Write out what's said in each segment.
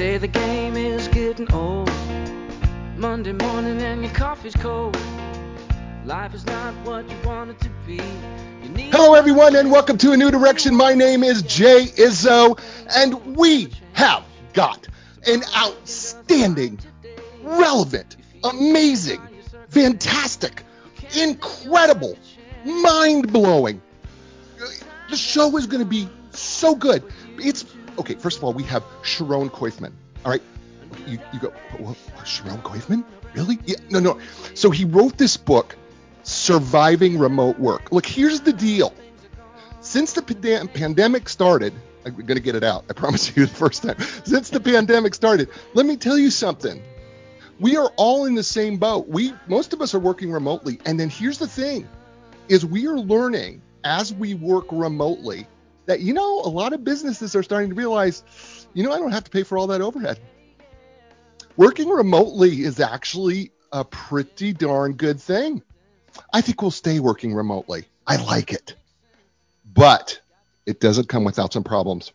say the game is getting old. Monday morning and your coffee's cold. Life is not what you want it to be. Hello, everyone, and welcome to A New Direction. My name is Jay Izzo, and we have got an outstanding, relevant, amazing, fantastic, incredible, mind blowing. The show is going to be so good. It's okay. First of all, we have Sharon Koifman. All right, you, you go, well, Sharon Koifman? Really? Yeah, no, no. So he wrote this book, Surviving Remote Work. Look, here's the deal. Since the pandemic started, I'm going to get it out. I promise you the first time. Since the pandemic started, let me tell you something. We are all in the same boat. We most of us are working remotely. And then here's the thing is we are learning as we work remotely that you know a lot of businesses are starting to realize, you know, I don't have to pay for all that overhead. Working remotely is actually a pretty darn good thing. I think we'll stay working remotely. I like it. But it doesn't come without some problems.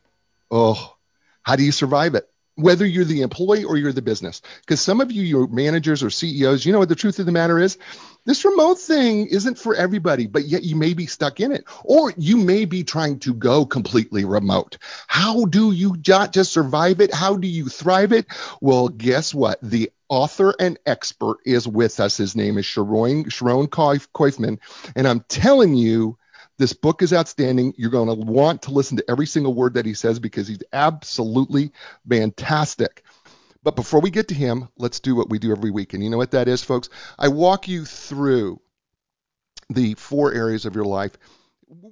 Oh, how do you survive it? Whether you're the employee or you're the business. Because some of you, your managers or CEOs, you know what the truth of the matter is? This remote thing isn't for everybody, but yet you may be stuck in it. Or you may be trying to go completely remote. How do you not just survive it? How do you thrive it? Well, guess what? The author and expert is with us. His name is Sharon, Sharon Koifman. And I'm telling you, this book is outstanding. You're going to want to listen to every single word that he says because he's absolutely fantastic. But before we get to him, let's do what we do every week. And you know what that is, folks? I walk you through the four areas of your life.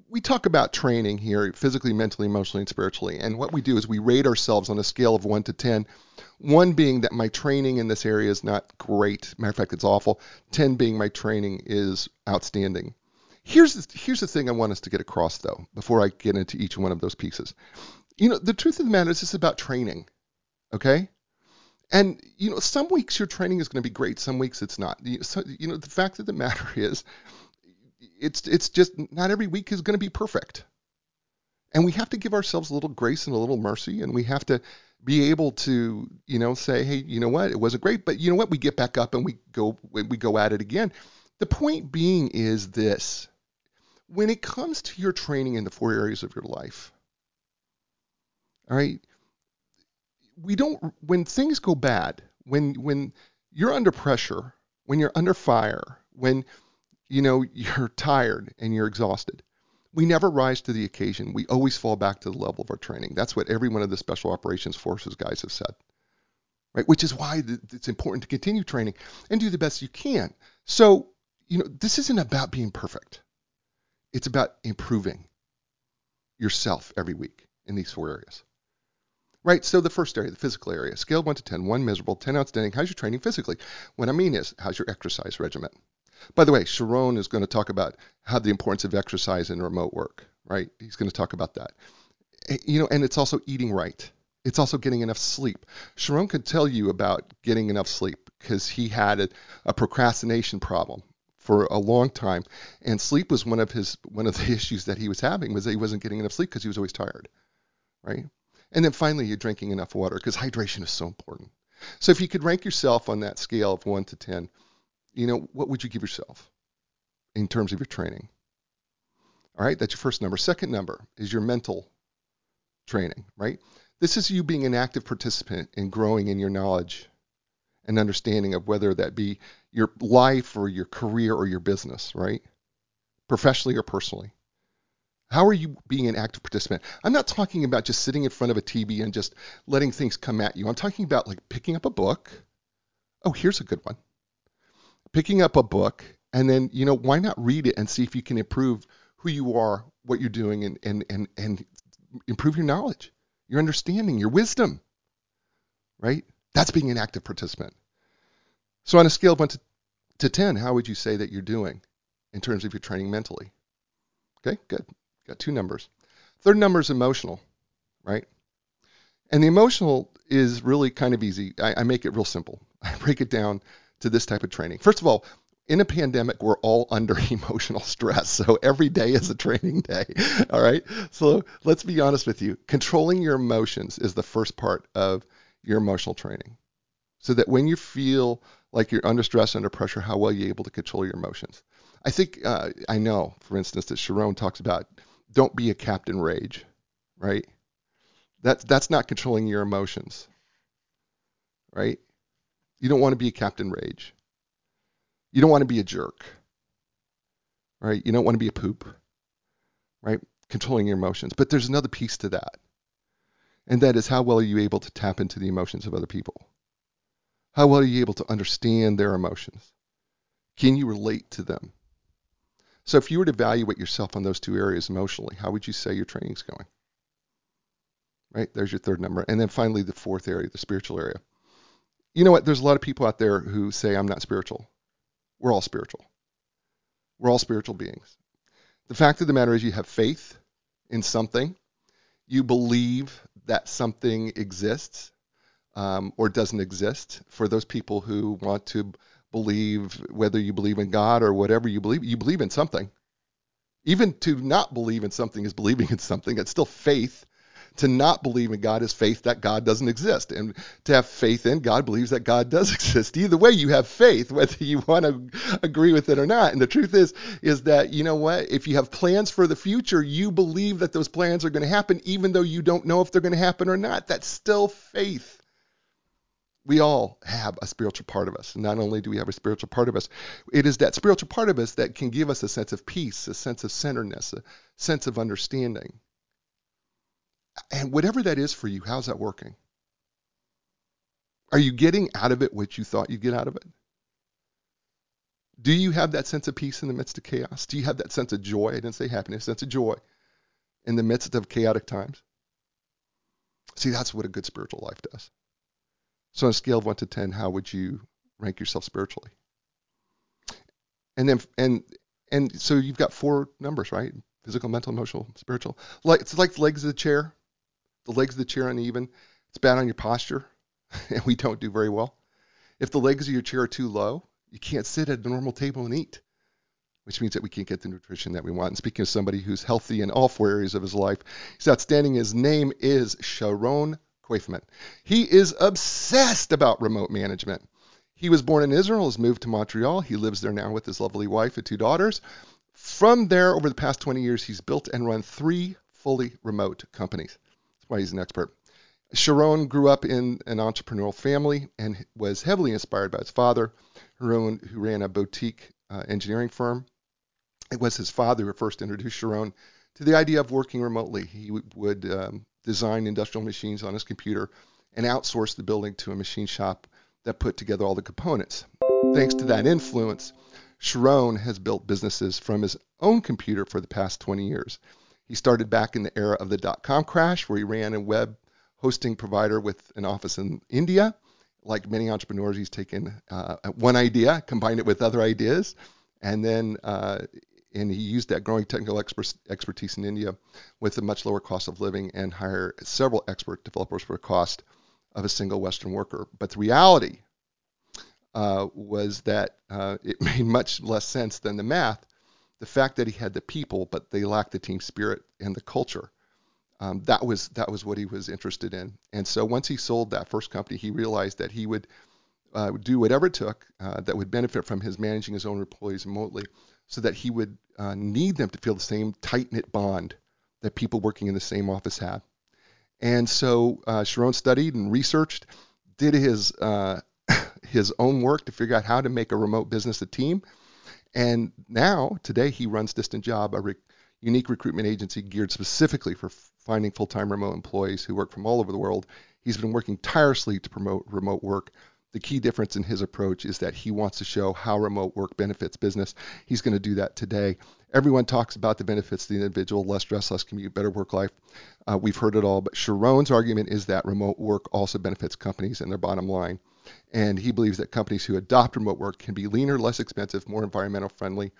We talk about training here physically, mentally, emotionally, and spiritually. And what we do is we rate ourselves on a scale of 1 to 10. 1 being that my training in this area is not great. Matter of fact, it's awful. 10 being my training is outstanding. Here's the, here's the thing I want us to get across, though, before I get into each one of those pieces. You know, the truth of the matter is, is about training, okay? And you know, some weeks your training is going to be great, some weeks it's not. So, you know, the fact of the matter is, it's it's just not every week is going to be perfect, and we have to give ourselves a little grace and a little mercy, and we have to be able to, you know, say, hey, you know what, it wasn't great, but you know what, we get back up and we go we go at it again. The point being is this when it comes to your training in the four areas of your life, all right, we don't when things go bad, when when you're under pressure, when you're under fire, when you know you're tired and you're exhausted, we never rise to the occasion. We always fall back to the level of our training. That's what every one of the special operations forces guys have said. Right? Which is why it's important to continue training and do the best you can. So, you know, this isn't about being perfect. It's about improving yourself every week in these four areas. Right, so the first area, the physical area, scale 1 to 10, 1 miserable, 10 outstanding. How's your training physically? What I mean is, how's your exercise regimen? By the way, Sharon is going to talk about how the importance of exercise in remote work, right? He's going to talk about that. Eh, you know, and it's also eating right. It's also getting enough sleep. Sharon could tell you about getting enough sleep because he had a, a procrastination problem for a long time, and sleep was one of his one of the issues that he was having was that he wasn't getting enough sleep because he was always tired, right? And then finally, you're drinking enough water because hydration is so important. So if you could rank yourself on that scale of one to ten, you know what would you give yourself in terms of your training? All right, that's your first number. Second number is your mental training, right? This is you being an active participant in growing in your knowledge and understanding of whether that be your life or your career or your business, right? Professionally or personally. How are you being an active participant? I'm not talking about just sitting in front of a TV and just letting things come at you. I'm talking about like picking up a book. Oh, here's a good one. Picking up a book and then, you know, why not read it and see if you can improve who you are, what you're doing, and and and, and improve your knowledge, your understanding, your wisdom. Right? That's being an active participant. So on a scale of 1 to, to 10, how would you say that you're doing in terms of your training mentally? Okay, good. Got two numbers. Third number is emotional, right? And the emotional is really kind of easy. I, I make it real simple. I break it down to this type of training. First of all, in a pandemic, we're all under emotional stress. So every day is a training day. All right. So let's be honest with you. Controlling your emotions is the first part of your emotional training so that when you feel like you're under stress, under pressure, how well you're able to control your emotions. I think uh, I know, for instance, that Sharon talks about don't be a captain rage, right? That's that's not controlling your emotions, right? You don't want to be a captain rage. You don't want to be a jerk, right? You don't want to be a poop, right? Controlling your emotions. But there's another piece to that, and that is how well are you able to tap into the emotions of other people? How well are you able to understand their emotions? Can you relate to them? So if you were to evaluate yourself on those two areas emotionally, how would you say your training's going? Right? There's your third number. And then finally, the fourth area, the spiritual area. You know what? There's a lot of people out there who say, I'm not spiritual. We're all spiritual. We're all spiritual beings. The fact of the matter is, you have faith in something, you believe that something exists um, or doesn't exist. For those people who want to believe, whether you believe in God or whatever you believe, you believe in something. Even to not believe in something is believing in something. It's still faith. To not believe in God is faith that God doesn't exist. And to have faith in God believes that God does exist. Either way, you have faith, whether you want to agree with it or not. And the truth is, is that, you know what? If you have plans for the future, you believe that those plans are going to happen, even though you don't know if they're going to happen or not. That's still faith we all have a spiritual part of us. Not only do we have a spiritual part of us, it is that spiritual part of us that can give us a sense of peace, a sense of centeredness, a sense of understanding. And whatever that is for you, how's that working? Are you getting out of it what you thought you'd get out of it? Do you have that sense of peace in the midst of chaos? Do you have that sense of joy? I didn't say happiness, sense of joy in the midst of chaotic times. See, that's what a good spiritual life does. So on a scale of one to ten, how would you rank yourself spiritually? And then and and so you've got four numbers, right? Physical, mental, emotional, spiritual. Like it's like the legs of the chair. The legs of the chair uneven. It's bad on your posture, and we don't do very well. If the legs of your chair are too low, you can't sit at a normal table and eat, which means that we can't get the nutrition that we want. And speaking of somebody who's healthy in all four areas of his life, he's outstanding. His name is Sharon Koifman. He is obsessed about remote management. He was born in Israel, has moved to Montreal. He lives there now with his lovely wife and two daughters. From there, over the past 20 years, he's built and run three fully remote companies. That's why he's an expert. Sharon grew up in an entrepreneurial family and was heavily inspired by his father, who ran a boutique uh, engineering firm. It was his father who first introduced Sharon to the idea of working remotely. He would um, design industrial machines on his computer and outsource the building to a machine shop that put together all the components. Thanks to that influence, Sharon has built businesses from his own computer for the past 20 years. He started back in the era of the dot com crash, where he ran a web hosting provider with an office in India. Like many entrepreneurs, he's taken uh, one idea, combined it with other ideas, and then uh, and he used that growing technical expertise in India with a much lower cost of living and hire several expert developers for the cost of a single Western worker. But the reality uh, was that uh, it made much less sense than the math. The fact that he had the people, but they lacked the team spirit and the culture. Um, that was that was what he was interested in. And so once he sold that first company, he realized that he would uh, do whatever it took uh, that would benefit from his managing his own employees remotely so that he would uh, need them to feel the same tight knit bond that people working in the same office had. And so uh, Sharon studied and researched, did his uh, his own work to figure out how to make a remote business a team. And now, today, he runs DistantJob, a re- unique recruitment agency geared specifically for f- finding full-time remote employees who work from all over the world. He's been working tirelessly to promote remote work the key difference in his approach is that he wants to show how remote work benefits business. He's going to do that today. Everyone talks about the benefits to the individual, less stress, less commute, better work life. Uh, we've heard it all, but Sharon's argument is that remote work also benefits companies and their bottom line. And he believes that companies who adopt remote work can be leaner, less expensive, more environmental friendly,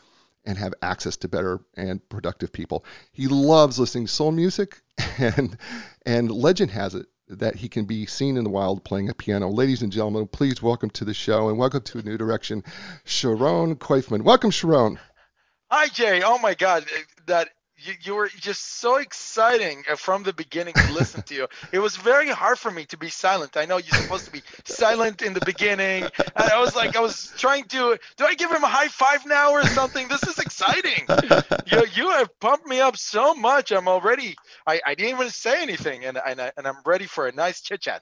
and have access to better and productive people. He loves listening to soul music, and and legend has it that he can be seen in the wild playing a piano. Ladies and gentlemen, please welcome to the show and welcome to a new direction, Sharon Koifman. Welcome, Sharon. Hi, Jay. Oh my God, that you, you were just so exciting uh, from the beginning to listen to you. It was very hard for me to be silent. I know you're supposed to be silent in the beginning. And I was like, I was trying to, do I give him a high five now or something? This is exciting. you, you have pumped me up so much. I'm already, I, I didn't even say anything, and, and, I, and I'm ready for a nice chit chat.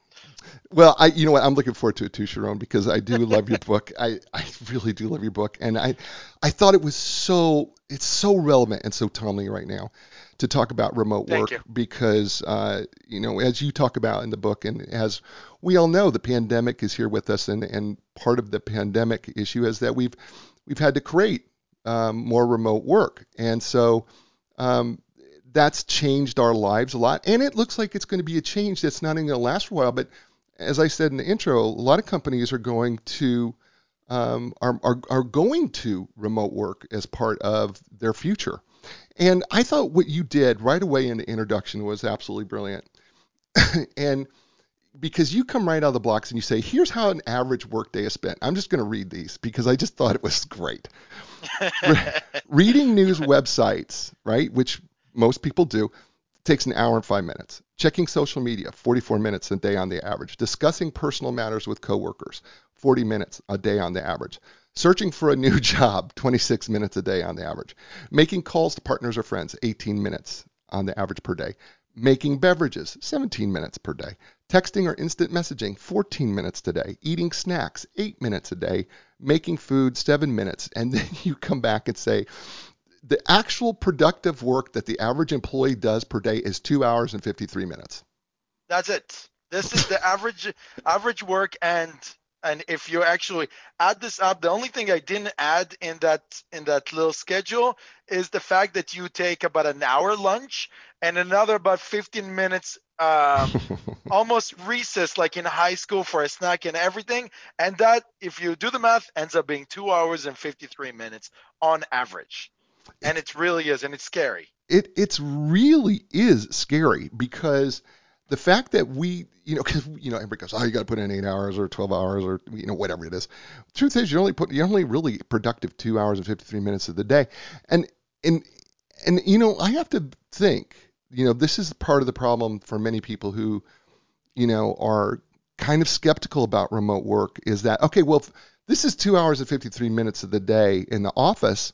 Well, I, you know what, I'm looking forward to it too, Sharon, because I do love your book. I, I really do love your book, and I, I thought it was so, it's so relevant and so timely right now to talk about remote work because, uh, you know, as you talk about in the book, and as we all know, the pandemic is here with us, and, and part of the pandemic issue is that we've, we've had to create um, more remote work, and so. Um, that's changed our lives a lot, and it looks like it's going to be a change that's not even going to last for a while. But as I said in the intro, a lot of companies are going to um, are, are are going to remote work as part of their future. And I thought what you did right away in the introduction was absolutely brilliant. and because you come right out of the blocks and you say, here's how an average workday is spent. I'm just going to read these because I just thought it was great. Re- reading news websites, right, which most people do, takes an hour and five minutes. Checking social media, 44 minutes a day on the average. Discussing personal matters with coworkers, 40 minutes a day on the average. Searching for a new job, 26 minutes a day on the average. Making calls to partners or friends, 18 minutes on the average per day. Making beverages, 17 minutes per day. Texting or instant messaging, 14 minutes a day. Eating snacks, 8 minutes a day. Making food, 7 minutes. And then you come back and say, the actual productive work that the average employee does per day is 2 hours and 53 minutes. That's it. This is the average average work and and if you actually add this up, the only thing I didn't add in that in that little schedule is the fact that you take about an hour lunch and another about 15 minutes um, almost recess like in high school for a snack and everything. And that if you do the math ends up being 2 hours and 53 minutes on average. And it really is and it's scary. It it's really is scary because the fact that we you know because you know everybody goes oh you got to put in eight hours or 12 hours or you know whatever it is. Truth is you only put you're only really productive two hours and 53 minutes of the day. And and and you know i have to think you know this is part of the problem for many people who you know are kind of skeptical about remote work is that okay well this is two hours and 53 minutes of the day in the office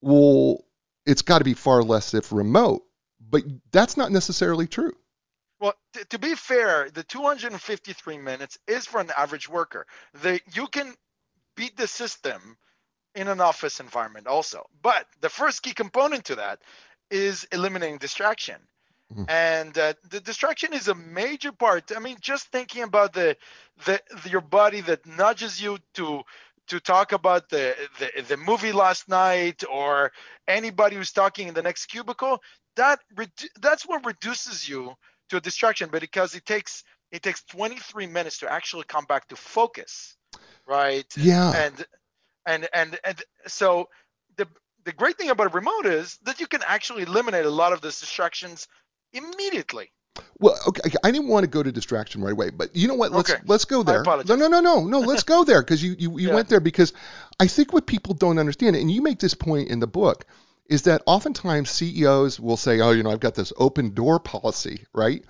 well it's got to be far less if remote. But that's not necessarily true well, t- to be fair, the 253 minutes is for an average worker. The you can beat the system in an office environment also. But the first key component to that is eliminating distraction. Mhm. And uh, the distraction is a major part. I mean, just thinking about the, the, the your body that nudges you to to talk about the, the the movie last night or anybody who's talking in the next cubicle that redu- that's what reduces you to a distraction but because it takes it takes 23 minutes to actually come back to focus right Yeah. and and and and so the the great thing about a remote is that you can actually eliminate a lot of those distractions immediately Well, okay, I didn't want to go to distraction right away, but you know what? Let's Okay. let's go there. No, no, no, no, no. Let's go there because you you, you Yeah. went there because I think what people don't understand, and you make this point in the book, is that oftentimes CEOs will say, oh, you know, I've got this open door policy, right?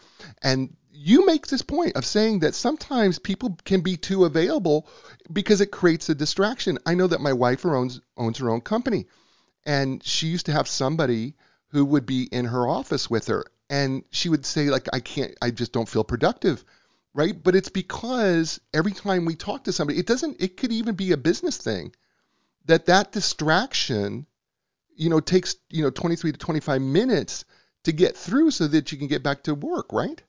And you make this point of saying that sometimes people can be too available because it creates a distraction. I know that my wife owns owns her own company, and she used to have somebody who would be in her office with her and she would say like i can't i just don't feel productive right but it's because every time we talk to somebody it doesn't it could even be a business thing that that distraction you know takes you know 23 to 25 minutes to get through so that you can get back to work right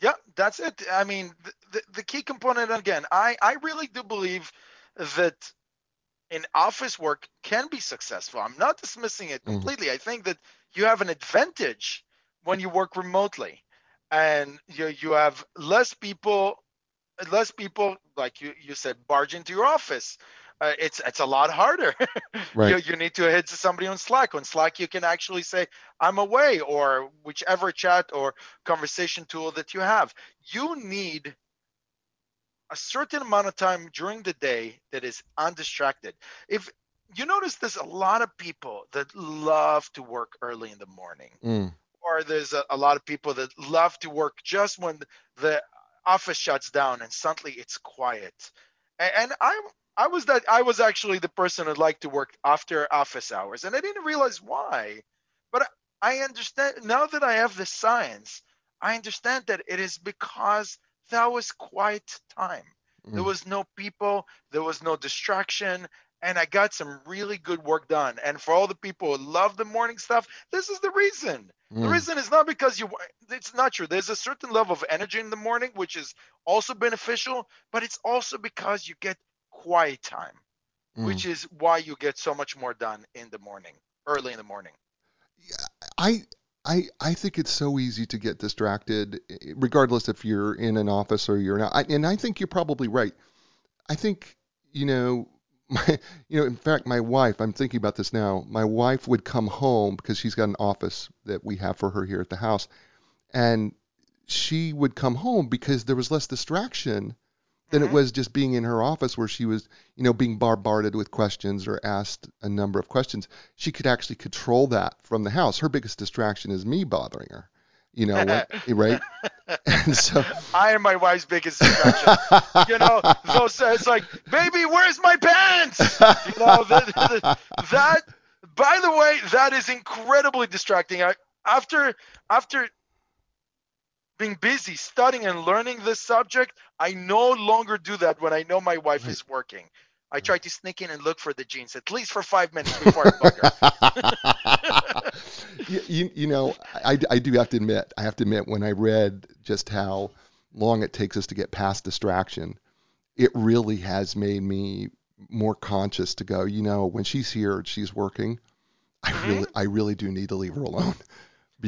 Yeah, that's it. I mean, the, the, the key component again, I, I really do believe that in office work can be successful. I'm not dismissing it Mhm. completely. I think that you have an advantage when you work remotely and you you have less people less people like you you said barge into your office. Uh, it's it's a lot harder. Right. you, you need to hit somebody on Slack. On Slack, you can actually say I'm away or whichever chat or conversation tool that you have. You need a certain amount of time during the day that is undistracted. If you notice there's a lot of people that love to work early in the morning. Mm. Or there's a, a lot of people that love to work just when the office shuts down and suddenly it's quiet. And, and I I was that I was actually the person who liked to work after office hours, and I didn't realize why. But I understand now that I have the science. I understand that it is because that was quiet time. Mm. There was no people, there was no distraction, and I got some really good work done. And for all the people who love the morning stuff, this is the reason. Mm. The reason is not because you it's not true. There's a certain level of energy in the morning which is also beneficial, but it's also because you get quiet time, mm. which is why you get so much more done in the morning, early in the morning. I I I think it's so easy to get distracted regardless if you're in an office or you're not. I, and I think you're probably right. I think you know my, you know, in fact, my wife, I'm thinking about this now. My wife would come home because she's got an office that we have for her here at the house, and she would come home because there was less distraction than mm-hmm. it was just being in her office where she was, you know, being bombarded with questions or asked a number of questions. She could actually control that from the house. Her biggest distraction is me bothering her you know, what, right? And so I am my wife's biggest distraction. you know, those it's like, baby, where's my pants? You know, that, that. By the way, that is incredibly distracting. I, after after being busy studying and learning this subject, I no longer do that when I know my wife right. is working. I try to sneak in and look for the jeans at least for five minutes before I bug her. you, you, you, know, I, I do have to admit, I have to admit, when I read just how long it takes us to get past distraction, it really has made me more conscious to go, you know, when she's here, she's working. I mm-hmm. really, I really do need to leave her alone.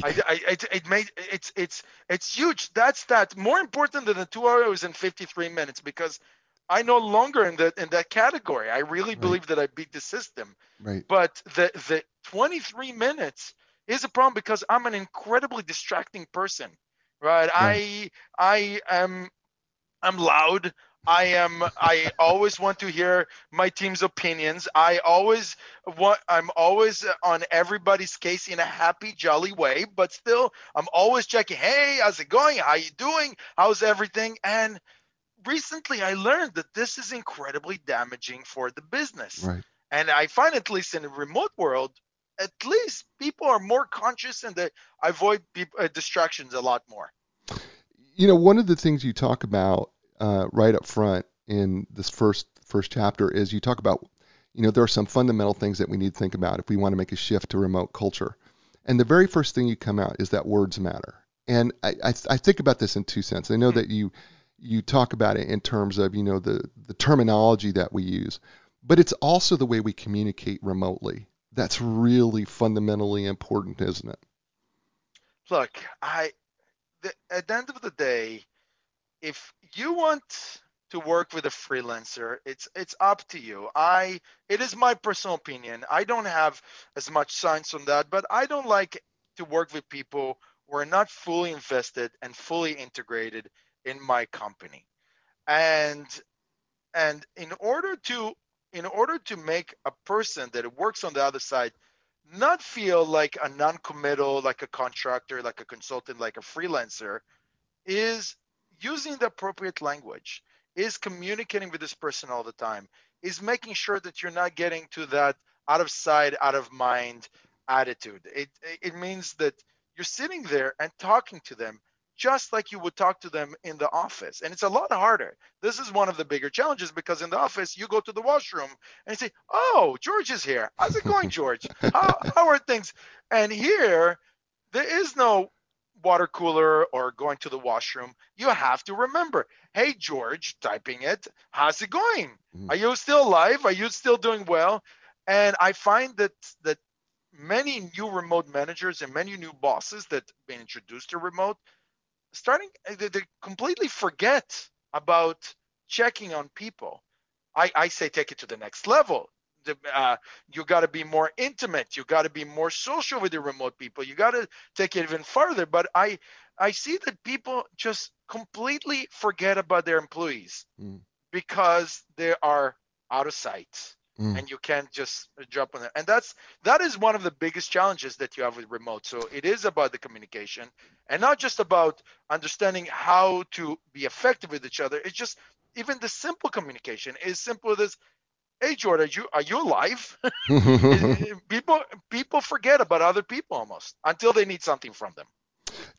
I, I, it, it made it's it's it's huge. That's that more important than the two hours and 53 minutes because I no longer in that in that category. I really right. believe that I beat the system. Right. But the the 23 minutes is a problem because I'm an incredibly distracting person. Right. right. I I am I'm loud. I am I always want to hear my team's opinions. I always want I'm always on everybody's case in a happy, jolly way, but still I'm always checking, hey, how's it going? How you doing? How's everything? And recently I learned that this is incredibly damaging for the business. Right. And I find at least in the remote world, at least people are more conscious and they avoid uh, distractions a lot more. You know, one of the things you talk about uh, right up front in this first first chapter is you talk about, you know, there are some fundamental things that we need to think about if we want to make a shift to remote culture. And the very first thing you come out is that words matter. And I, I, I think about this in two senses. I know mm-hmm. that you you talk about it in terms of you know the the terminology that we use, but it's also the way we communicate remotely. That's really fundamentally important, isn't it? Look, I the, at the end of the day, if you want to work with a freelancer, it's it's up to you. I it is my personal opinion. I don't have as much science on that, but I don't like to work with people who are not fully invested and fully integrated in my company and and in order to in order to make a person that works on the other side not feel like a non-committal like a contractor like a consultant like a freelancer is using the appropriate language is communicating with this person all the time is making sure that you're not getting to that out of sight out of mind attitude it it means that you're sitting there and talking to them just like you would talk to them in the office. And it's a lot harder. This is one of the bigger challenges because in the office, you go to the washroom and say, Oh, George is here. How's it going, George? How, how are things? And here, there is no water cooler or going to the washroom. You have to remember, Hey, George, typing it, how's it going? Mm. Are you still alive? Are you still doing well? And I find that that many new remote managers and many new bosses that been introduced to remote starting uh, they completely forget about checking on people. I, I say take it to the next level. The, uh, you got to be more intimate. You got to be more social with your remote people. You got to take it even further. But I I see that people just completely forget about their employees mm. because they are out of sight. mm. and you can't just jump on it. And that's that is one of the biggest challenges that you have with remote. So it is about the communication and not just about understanding how to be effective with each other. It's just even the simple communication is simple as hey Jordan, are you are you alive? Eh, eh, people people forget about other people almost until they need something from them.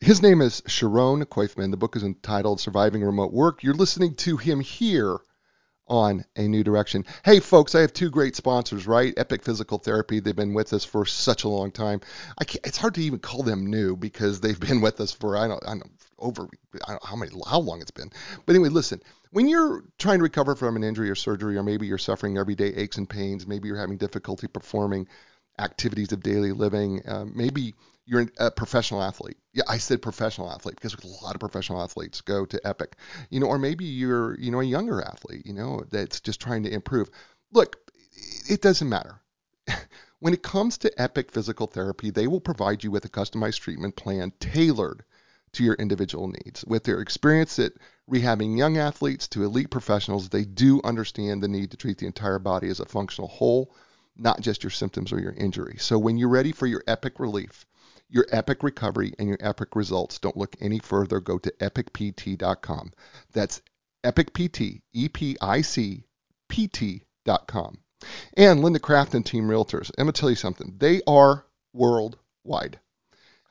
His name is Sharon Koifman. The book is entitled Surviving Remote Work. You're listening to him here on A New Direction. Hey, folks, I have two great sponsors, right? Epic Physical Therapy. They've been with us for such a long time. it's hard to even call them new because they've been with us for, I don't, I don't over, I don't know how many, how long it's been. But anyway, listen, when you're trying to recover from an injury or surgery, or maybe you're suffering everyday aches and pains, maybe you're having difficulty performing activities of daily living, uh, maybe you're a professional athlete. Yeah, I said professional athlete because a lot of professional athletes go to Epic. You know, or maybe you're, you know, a younger athlete, you know, that's just trying to improve. Look, it doesn't matter. when it comes to Epic Physical Therapy, they will provide you with a customized treatment plan tailored to your individual needs. With their experience at rehabbing young athletes to elite professionals, they do understand the need to treat the entire body as a functional whole, not just your symptoms or your injury. So when you're ready for your epic relief, your epic recovery and your epic results. Don't look any further. Go to epicpt.com. That's epicpt, E P I C P T.com. And Linda Craft and Team Realtors. I'm going to tell you something. They are worldwide.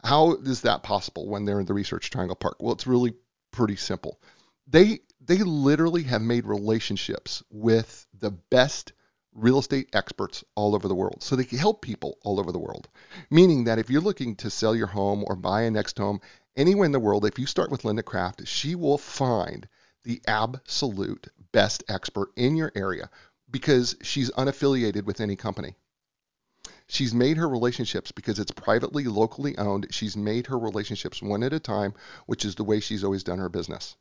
How is that possible when they're in the Research Triangle Park? Well, it's really pretty simple. They they literally have made relationships with the best real estate experts all over the world. So they can help people all over the world. Meaning that if you're looking to sell your home or buy a next home anywhere in the world, if you start with Linda Craft, she will find the absolute best expert in your area because she's unaffiliated with any company. She's made her relationships because it's privately, locally owned. She's made her relationships one at a time, which is the way she's always done her business.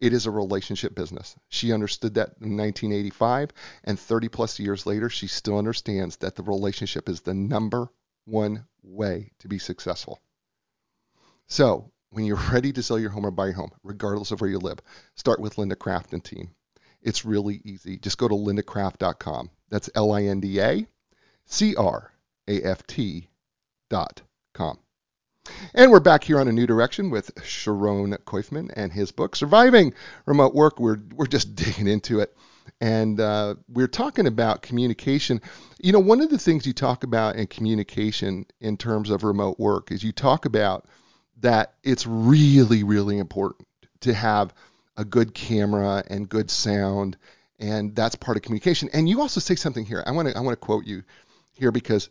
It is a relationship business. She understood that in 1985, and 30 plus years later, she still understands that the relationship is the number one way to be successful. So, when you're ready to sell your home or buy your home, regardless of where you live, start with Linda Craft and team. It's really easy. Just go to lindacraft.com. That's L I N D A C R A F T.com. And we're back here on A New Direction with Sharon Koifman and his book, Surviving Remote Work. We're, we're just digging into it. And uh, we're talking about communication. You know, one of the things you talk about in communication in terms of remote work is you talk about that it's really, really important to have a good camera and good sound. And that's part of communication. And you also say something here. I want to I want to quote you here because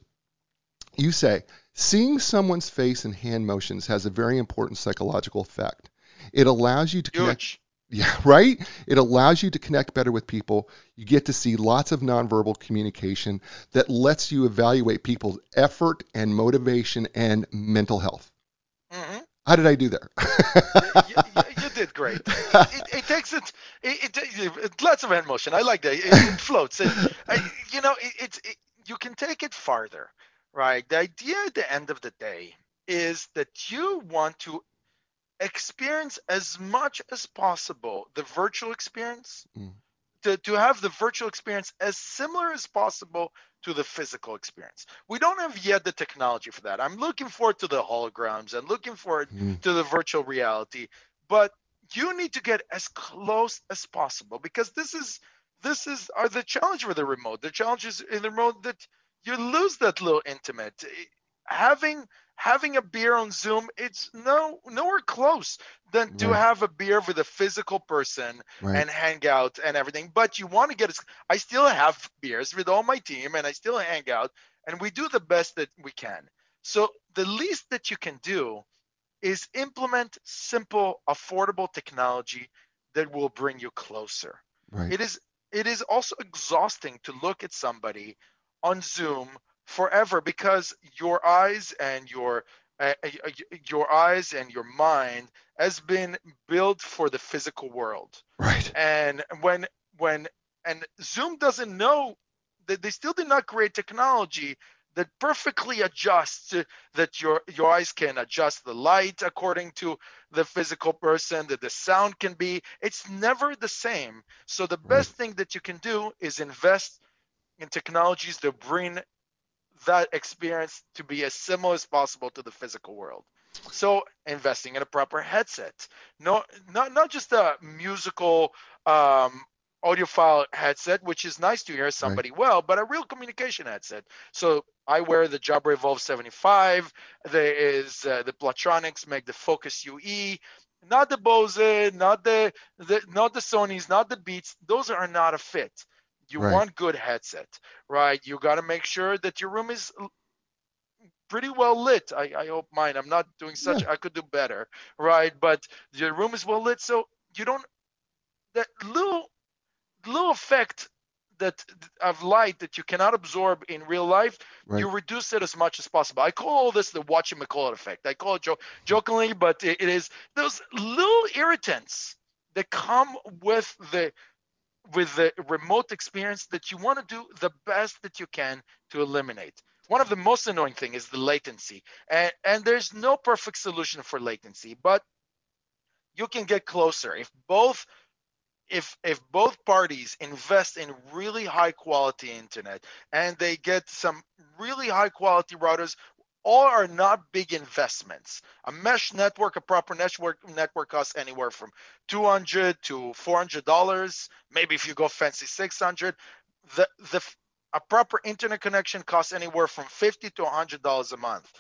you say Seeing someone's face and hand motions has a very important psychological effect. It allows you to connect. Huge. Yeah, right? It allows you to connect better with people. You get to see lots of nonverbal communication that lets you evaluate people's effort and motivation and mental health. Mm-hmm. How did I do there? you, you, you, did great. It, it takes it, it, it, lots of hand motion. I like that. It, floats. you know, it's you can take it farther right? The idea at the end of the day is that you want to experience as much as possible the virtual experience, mm. to, to have the virtual experience as similar as possible to the physical experience. We don't have yet the technology for that. I'm looking forward to the holograms and looking forward mm. to the virtual reality, but you need to get as close as possible because this is this is are the challenge with the remote. The challenge is in the remote that you lose that little intimate. Having having a beer on Zoom, it's no nowhere close than to right. have a beer with a physical person right. and hang out and everything. But you want to get. I still have beers with all my team, and I still hang out, and we do the best that we can. So the least that you can do is implement simple, affordable technology that will bring you closer. Right. It is it is also exhausting to look at somebody on Zoom forever because your eyes and your uh, uh, uh, your eyes and your mind has been built for the physical world. Right. And when when and Zoom doesn't know that they still did not create technology that perfectly adjusts that your your eyes can adjust the light according to the physical person that the sound can be it's never the same so the best thing that you can do is invest in technologies that bring that experience to be as similar as possible to the physical world. So investing in a proper headset, no, not not just a musical um, audiophile headset, which is nice to hear somebody right. well, but a real communication headset. So I wear the Jabra Evolve 75. There is uh, the Plantronics make the Focus UC. Not the Bose, not the, the not the Sony's, not the Beats. Those are not a fit. You right. want good headset, right? You got to make sure that your room is pretty well lit. I, I hope mine. I'm not doing such. Yeah. I could do better, right? But your room is well lit, so you don't that little little effect that of light that you cannot absorb in real life, right. you reduce it as much as possible. I call all this the whatchamacallit effect. I call it jo- jokingly, but it, it is those little irritants that come with the with the remote experience that you want to do the best that you can to eliminate. One of the most annoying thing is the latency, and and there's no perfect solution for latency, but you can get closer if both if if both parties invest in really high quality internet and they get some really high quality routers all are not big investments. A mesh network, a proper network network costs anywhere from 200 to 400 dollars. Maybe if you go fancy, 600. The the a proper internet connection costs anywhere from 50 to 100 dollars a month.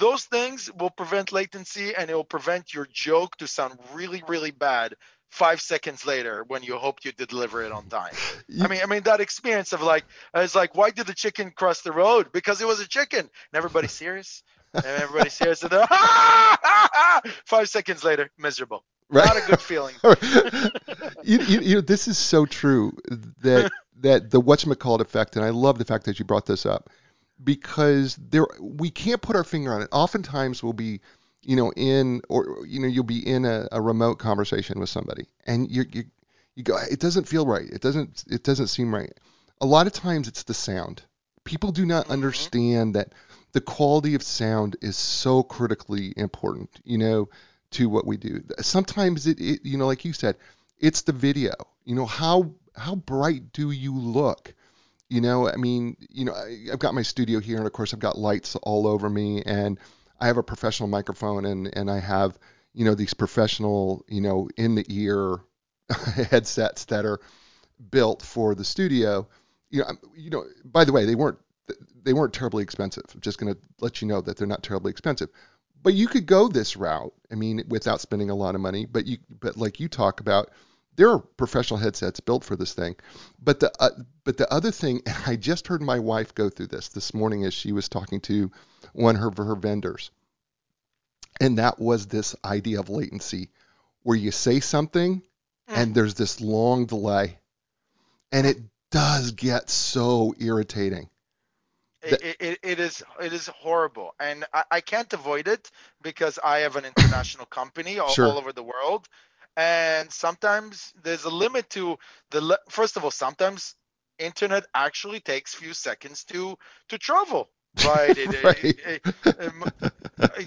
Those things will prevent latency and it will prevent your joke to sound really really bad five seconds later when you hoped you deliver it on time. I mean, I mean that experience of like, it's like, why did the chicken cross the road? Because it was a chicken. And everybody's serious. And everybody's serious. And then, five seconds later, miserable. Right. Not a good feeling. you, you, you know, this is so true that that the whatchamacallit effect, and I love the fact that you brought this up because there we can't put our finger on it. Oftentimes we'll be you know, in or you know, you'll be in a, a remote conversation with somebody, and you you you go, it doesn't feel right. It doesn't it doesn't seem right. A lot of times it's the sound. People do not mm-hmm. understand that the quality of sound is so critically important. You know, to what we do. Sometimes it, it you know, like you said, it's the video. You know, how how bright do you look? You know, I mean, you know, I, I've got my studio here, and of course, I've got lights all over me, and I have a professional microphone and and I have you know these professional you know in the ear headsets that are built for the studio. You know, you know. By the way, they weren't they weren't terribly expensive. I'm just going to let you know that they're not terribly expensive. But you could go this route. I mean, without spending a lot of money. But you but like you talk about, there are professional headsets built for this thing. But the uh, but the other thing, and I just heard my wife go through this this morning as she was talking to one of her vendors. And that was this idea of latency, where you say something and mm. there's this long delay. And it does get so irritating. It, it, it is it is horrible and I, I, can't avoid it because i have an international company all, sure. all, over the world and sometimes there's a limit to the first of all sometimes internet actually takes few seconds to to travel right? It, right. It, it, um,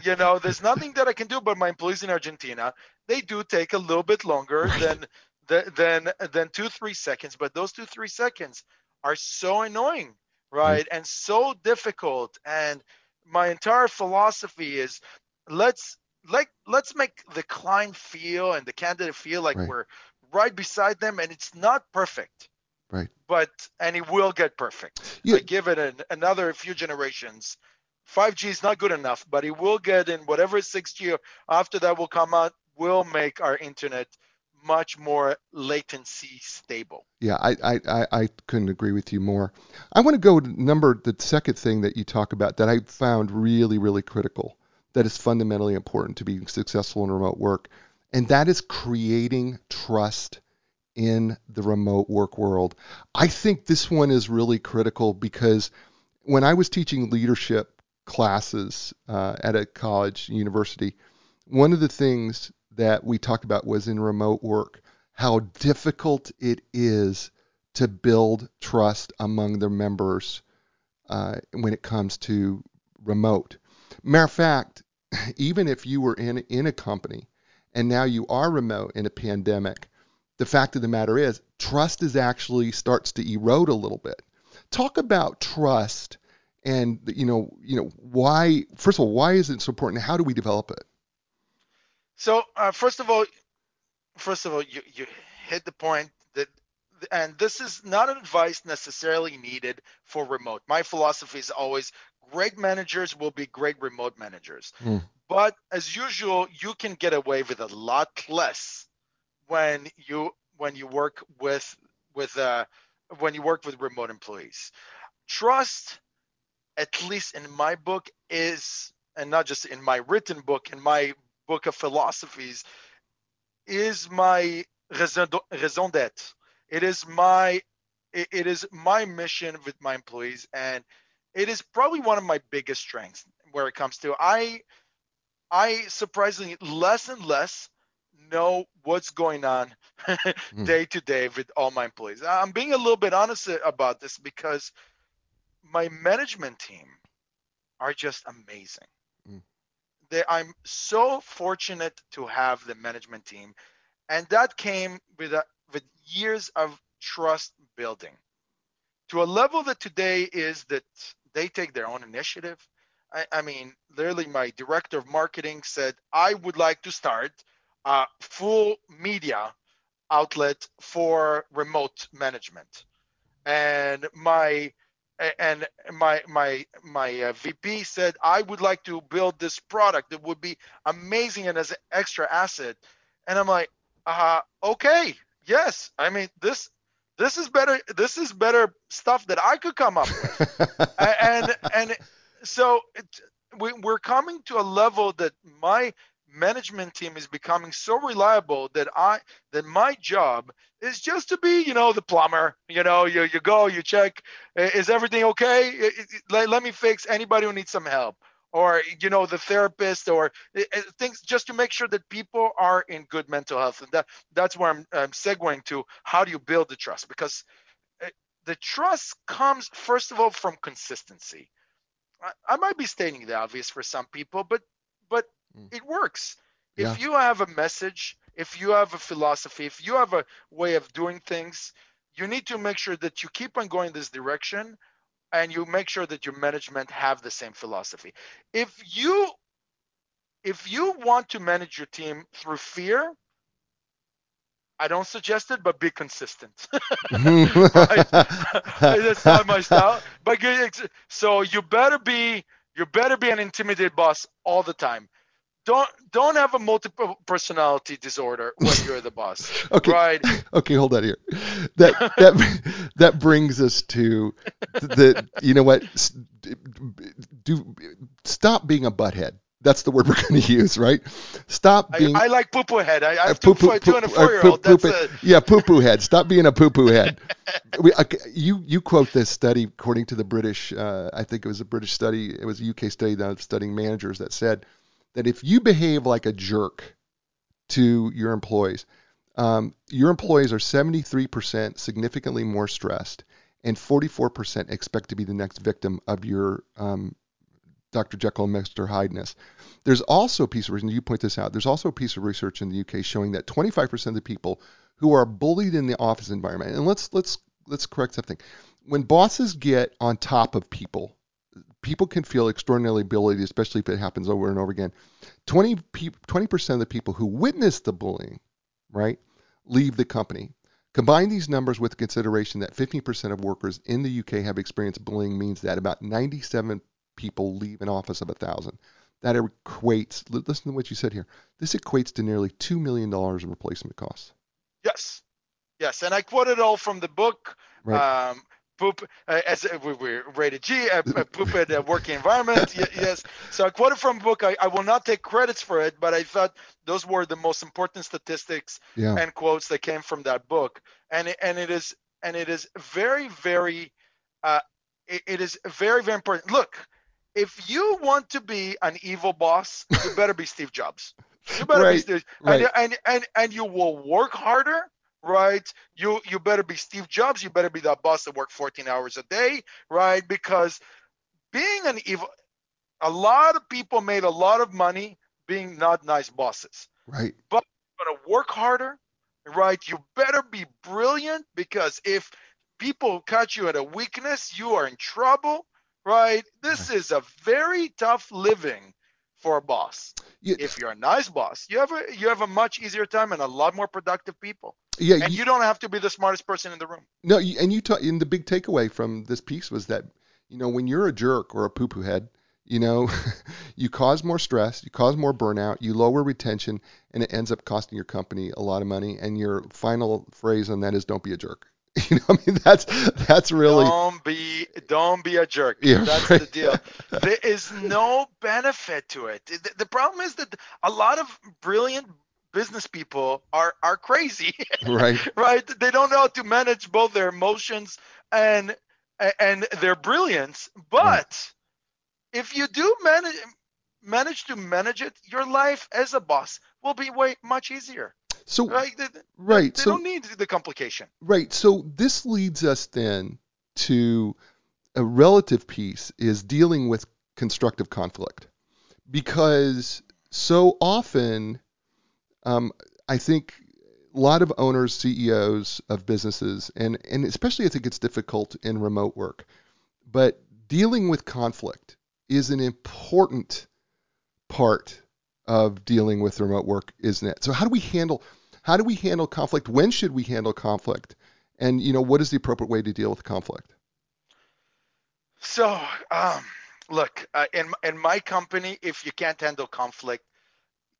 you know, there's nothing that I can do. But my employees in Argentina, they do take a little bit longer right. than than than two three seconds. But those two three seconds are so annoying, right? right? And so difficult. And my entire philosophy is let's like let's make the client feel and the candidate feel like right. we're right beside them, and it's not perfect Right. But and it will get perfect. Yeah. I give it an, another few generations. 5G is not good enough, but it will get in whatever 6G after that will come out will make our internet much more latency stable. Yeah, I, I, I couldn't agree with you more. I want to go to number the second thing that you talk about that I found really, really critical, that is fundamentally important to being successful in remote work, and that is creating trust in the remote work world. I think this one is really critical because when I was teaching leadership classes uh, at a college, university, one of the things that we talked about was in remote work how difficult it is to build trust among the members uh, when it comes to remote. Matter of fact, even if you were in in a company and now you are remote in a pandemic, the fact of the matter is, trust is actually starts to erode a little bit. Talk about trust and you know, you know why. First of all, why is it so important? How do we develop it? So uh, first of all, first of all, you you hit the point that, and this is not advice necessarily needed for remote. My philosophy is always great managers will be great remote managers. Mm. But as usual, you can get away with a lot less when you when you work with with uh, when you work with remote employees. Trust, at least in my book, is and not just in my written book, in my book of philosophies, is my raison, d'être. It is my it is my mission with my employees, and it is probably one of my biggest strengths where it comes to I I surprisingly less and less know what's going on hmm. day to day with all my employees. I'm being a little bit honest about this because my management team are just amazing. Mm. They, I'm so fortunate to have the management team, and that came with a, with years of trust building to a level that today is that they take their own initiative. I, I mean, literally, my director of marketing said, I would like to start a full media outlet for remote management. And my and my my my uh, VP said I would like to build this product that would be amazing and as an extra asset. And I'm like, uh, okay, yes. I mean this this is better this is better stuff that i could come up with and and so it, we, we're coming to a level that my management team is becoming so reliable that i that my job is just to be you know the plumber. You know you, you go you check is everything okay? Let, let me fix. Anybody who needs some help or you know the therapist or things just to make sure that people are in good mental health. And that that's where i'm, I'm segueing to how do you build the trust? Because eh, the trust comes first of all from consistency. I, I might be stating the obvious for some people but but. Mm. it works yeah. if you have a message if you have a philosophy if you have a way of doing things you need to make sure that you keep on going this direction and you make sure that your management have the same philosophy. If you if you want to manage your team through fear, I don't suggest it, but be consistent. That's not my style. But so you better be you better be an intimidated boss all the time don't don't have a multiple personality disorder when you're the boss. okay. Right. Okay, hold that here. That that that brings us to the you know what do stop being a butthead. That's the word we're going to use, right? Stop being. I, I like poo poo head. I, I have two, poo, two and a four year old. That's a... Yeah, poo poo head. Stop being a poo poo head. we, you you quote this study according to the British. Uh, I think it was a British study. It was a UK study that was studying managers that said that if you behave like a jerk to your employees, um, your employees are 73% significantly more stressed, and 44% expect to be the next victim of your um, Dr. Jekyll and Mr. Hydeness. There's also a piece of research, you point this out, there's also a piece of research in the UK showing that 25% of the people who are bullied in the office environment, and let's let's let's correct something. When bosses get on top of people people can feel extraordinary ability, especially if it happens over and over again. 20 percent of the people who witness the bullying, right, leave the company. Combine these numbers with consideration that 15% of workers in the UK have experienced bullying means that about 97 people leave an office of a thousand. That equates. Listen to what you said here. This equates to nearly two million dollars in replacement costs. Yes, yes, and I quoted all from the book. Right. Um, poop uh, as uh, we were rated G, uh, uh poop at a working environment. yes. So I quoted from a book. I, I will not take credits for it, but I thought those were the most important statistics yeah. and quotes that came from that book. And it, and it is and it is very very uh, it, it is very very important. Look, if you want to be an evil boss, you better be Steve Jobs. You better right, be Steve, right. and, and and and you will work harder right? You you better be Steve Jobs. You better be that boss that work 14 hours a day, right? Because being an evil, a lot of people made a lot of money being not nice bosses. Right. But you gotta work harder, right? You better be brilliant because if people catch you at a weakness, you are in trouble, right? This is a very tough living for a boss. Yeah. If you're a nice boss, you have a you have a much easier time and a lot more productive people. Yeah, And you- you don't have to be the smartest person in the room. No, you- and you ta- and the big takeaway from this piece was that you know when you're a jerk or a poo poo head, you know, you cause more stress, you cause more burnout, you lower retention, and it ends up costing your company a lot of money. And your final phrase on that is "Don't be a jerk." You know, I mean that's that's really Don't be don't be a jerk. Yeah, That's right. the deal. there is no benefit to it. The, the problem is that a lot of brilliant business people are are crazy. right. right? They don't know how to manage both their emotions and and their brilliance. But Right. if you do manage manage to manage it, your life as a boss will be way much easier. So Right? They, they- right. they so don't need the complication. Right. So this leads us then to a relative piece is dealing with constructive conflict. Because so often, um, I think a lot of owners, CEOs of businesses, and, and especially I think it's difficult in remote work, but dealing with conflict is an important part of dealing with remote work, isn't it? So how do we handle how do we handle conflict? When should we handle conflict? And you know, what is the appropriate way to deal with conflict? So, um, look, uh, in in my company, if you can't handle conflict,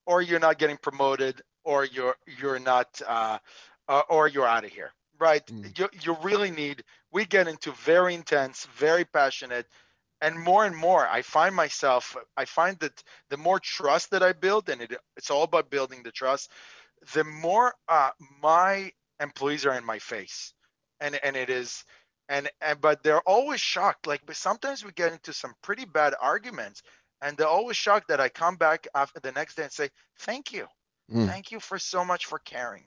or you're not getting promoted, or you're you're not, uh, uh, or you're out of here, right? Mm. You you really need. We get into very intense, very passionate, and more and more, I find myself. I find that the more trust that I build, and it it's all about building the trust, the more uh, my employees are in my face, and and it is and, and but they're always shocked. Like but sometimes we get into some pretty bad arguments and they're always shocked that i come back after the next day and say thank you. Mm. thank you for so much for caring.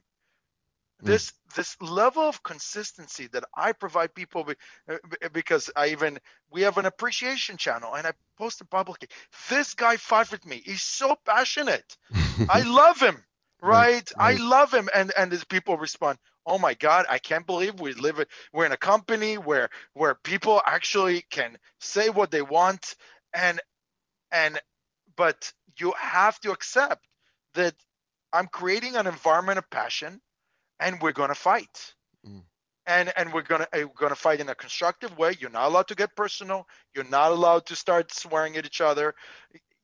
Mm. this this level of consistency that i provide people uh, because i even we have an appreciation channel and i posted publicly. This guy fought with me. He's so passionate. I love him, Right? I love him, and and his people respond, oh my God, I can't believe we live. We're in a company where where people actually can say what they want, and and but you have to accept that I'm creating an environment of passion, and we're gonna fight. Mm. And, and we're gonna uh, we're gonna fight in a constructive way. You're not allowed to get personal. You're not allowed to start swearing at each other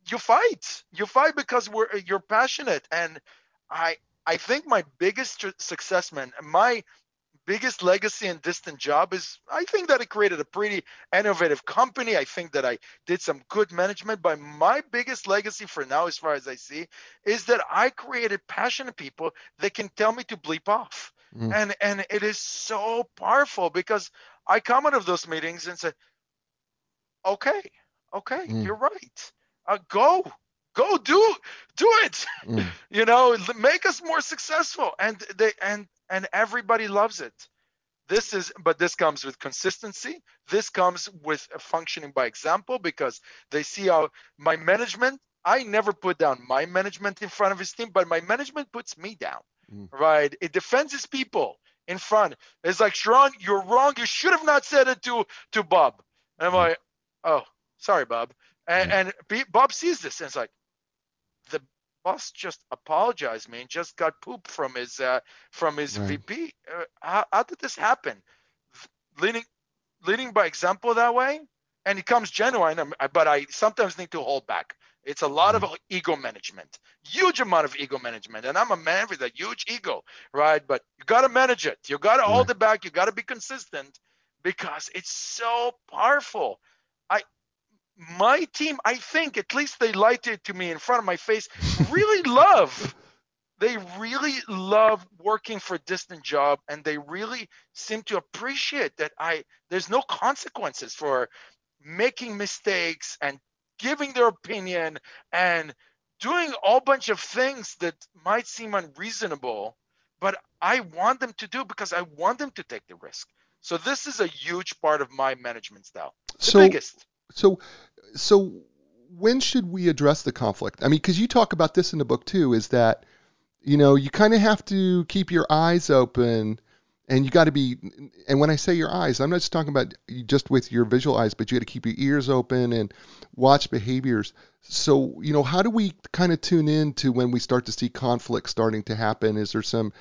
you fight you fight because we're you're passionate and i i think my biggest tr- success man my biggest legacy and DistantJob is i think that i created a pretty innovative company i think that i did some good management but my biggest legacy for now as far as i see is that i created passionate people that can tell me to bleep off Mm. and and it is so powerful because i come out of those meetings and say okay okay Mm. you're right uh, go go do do it. Mm. you know make us more successful. And they and and everybody loves it. This is but this comes with consistency. This comes with functioning by example because they see how my management i never put down my management in front of his team but my management puts me down Mm. right? It defends his people in front. It's like sharon you're wrong. You should have not said it to to bob. And i'm Mm. like oh sorry bob. And, Mm. and B- bob sees this and it's like boss just apologized me and just got poop from his uh, from his Right. VP. Uh, how, how did this happen? Leading leading by example that way, and it comes genuine. um, But I sometimes need to hold back. It's a lot of ego management, huge amount of ego management, and I'm a man with a huge ego, right? But you got to manage it. You got to hold it back. You got to be consistent because it's so powerful. My team, I think at least they lied it to me in front of my face, really love. They really love working for a DistantJob and they really seem to appreciate that I there's no consequences for making mistakes and giving their opinion and doing a whole bunch of things that might seem unreasonable, but I want them to do because I want them to take the risk. So this is a huge part of my management style. The So biggest. So so when should we address the conflict? I mean, because you talk about this in the book too, is that you know you kind of have to keep your eyes open And you got to be, and when I say your eyes, I'm not just talking about just with your visual eyes, but you got to keep your ears open and watch behaviors. So, you know, how do we kind of tune in to when we start to see conflict starting to happen? Is there some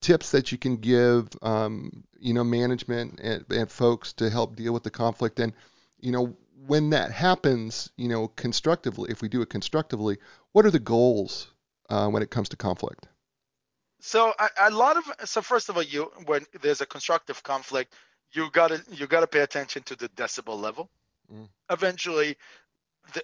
tips that you can give, um, you know, management and, and folks to help deal with the conflict? And, you know, when that happens, you know, constructively, if we do it constructively, what are the goals uh, when it comes to conflict? So a, a, lot of so first of all, you when there's a constructive conflict, you gotta you gotta pay attention to the decibel level. Mm. Eventually, the,